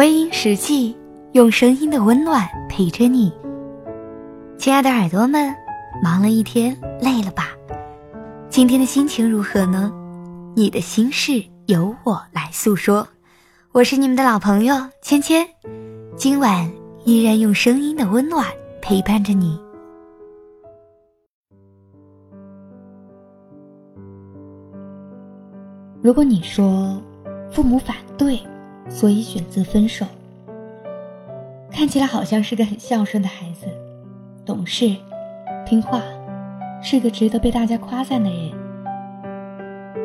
微音时记，用声音的温暖陪着你。亲爱的耳朵们，忙了一天，累了吧？今天的心情如何呢？你的心事由我来诉说。我是你们的老朋友芊芊，今晚依然用声音的温暖陪伴着你。如果你说父母反对。所以选择分手。看起来好像是个很孝顺的孩子，懂事、听话，是个值得被大家夸赞的人。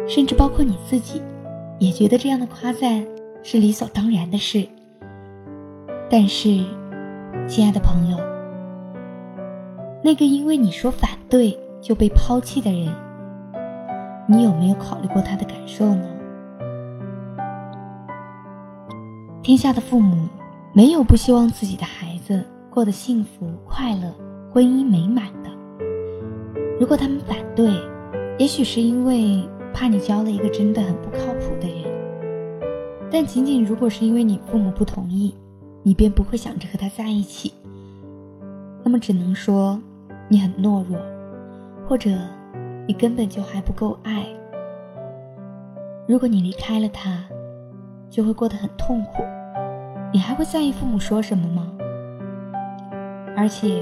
甚至包括你自己，也觉得这样的夸赞是理所当然的事。但是，亲爱的朋友，那个因为你说反对就被抛弃的人，你有没有考虑过他的感受呢？天下的父母，没有不希望自己的孩子过得幸福快乐、婚姻美满的。如果他们反对，也许是因为怕你交了一个真的很不靠谱的人。但仅仅如果是因为你父母不同意，你便不会想着和他在一起。那么只能说你很懦弱，或者你根本就还不够爱。如果你离开了他，就会过得很痛苦。你还会在意父母说什么吗？而且，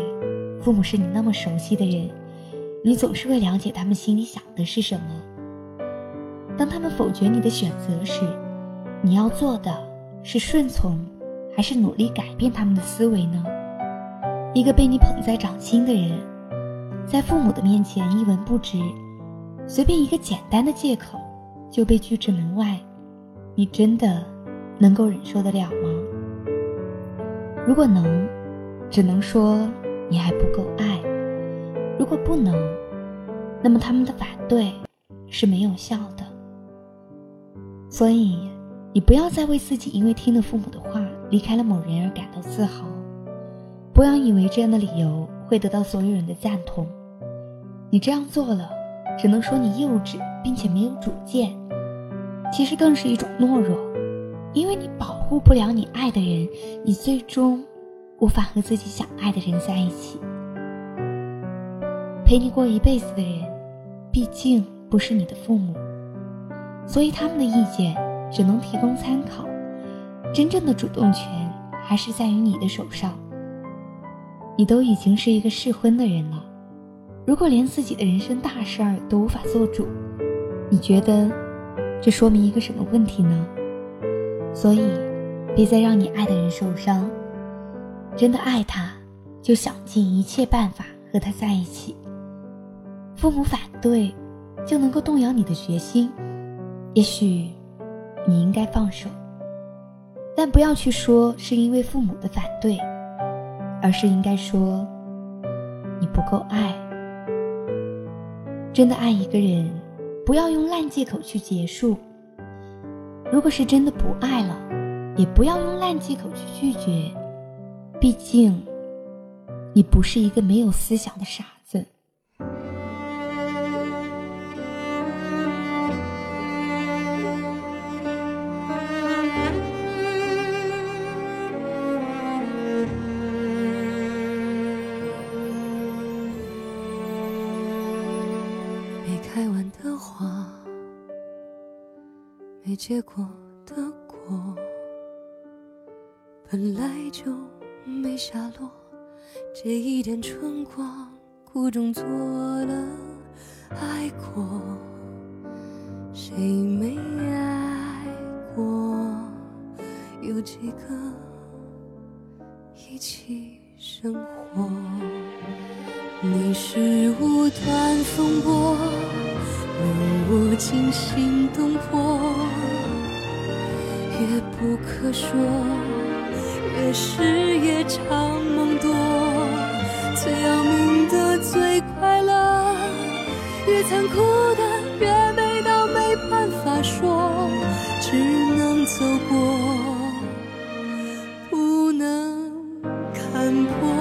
父母是你那么熟悉的人，你总是会了解他们心里想的是什么。当他们否决你的选择时，你要做的是顺从，还是努力改变他们的思维呢？一个被你捧在掌心的人，在父母的面前一文不值，随便一个简单的借口就被拒之门外，你真的能够忍受得了吗？如果能，只能说你还不够爱；如果不能，那么他们的反对是没有效的。所以，你不要再为自己因为听了父母的话离开了某人而感到自豪，不要以为这样的理由会得到所有人的赞同。你这样做了，只能说你幼稚并且没有主见，其实更是一种懦弱。因为你保护不了你爱的人，你最终无法和自己想爱的人在一起。陪你过一辈子的人，毕竟不是你的父母，所以他们的意见只能提供参考，真正的主动权还是在于你的手上。你都已经是一个适婚的人了，如果连自己的人生大事儿都无法做主，你觉得这说明一个什么问题呢？所以，别再让你爱的人受伤。真的爱他，就想尽一切办法和他在一起。父母反对，就能够动摇你的决心。也许，你应该放手，但不要去说是因为父母的反对，而是应该说，你不够爱。真的爱一个人，不要用烂借口去结束。如果是真的不爱了，也不要用烂借口去拒绝，毕竟，你不是一个没有思想的傻结果的果，本来就没下落。这一点春光，苦中作乐，爱过，谁没爱过？有几个一起生活？你是无端风波。令我惊心动魄，越不可说，越是夜长梦多。最要命的最快乐，越残酷的越美到没办法说，只能走过。不能看破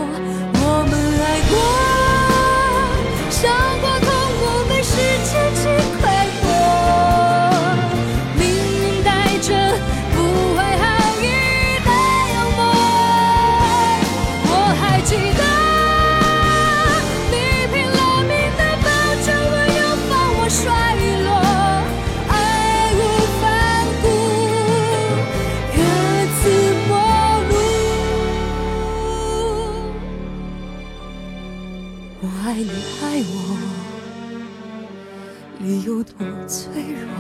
我爱你，爱我。你有多脆弱？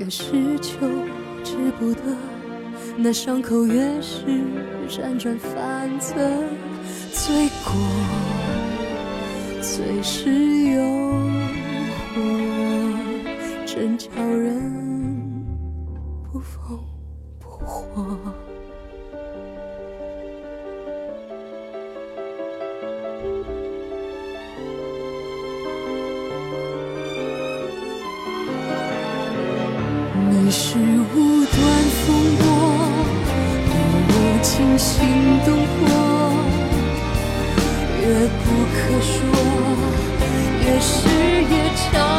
越是求之不得，那伤口越是辗转反侧。罪过，随时诱惑，真叫人。是无端风波，令我惊心动魄，越不可说，越是夜长。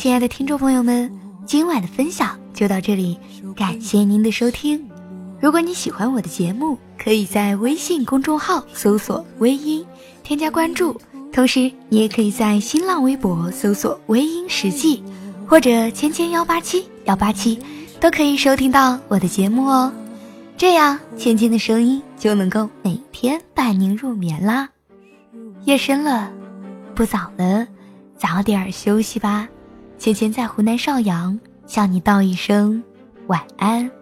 亲爱的听众朋友们，今晚的分享就到这里，感谢您的收听。如果你喜欢我的节目，可以在微信公众号搜索“微音”，添加关注。同时，你也可以在新浪微博搜索“微音实际”或者“芊芊幺八七幺八七”，都可以收听到我的节目哦。这样，芊芊的声音就能够每天伴您入眠啦。夜深了，不早了。早点休息吧，芊芊在湖南邵阳向你道一声晚安。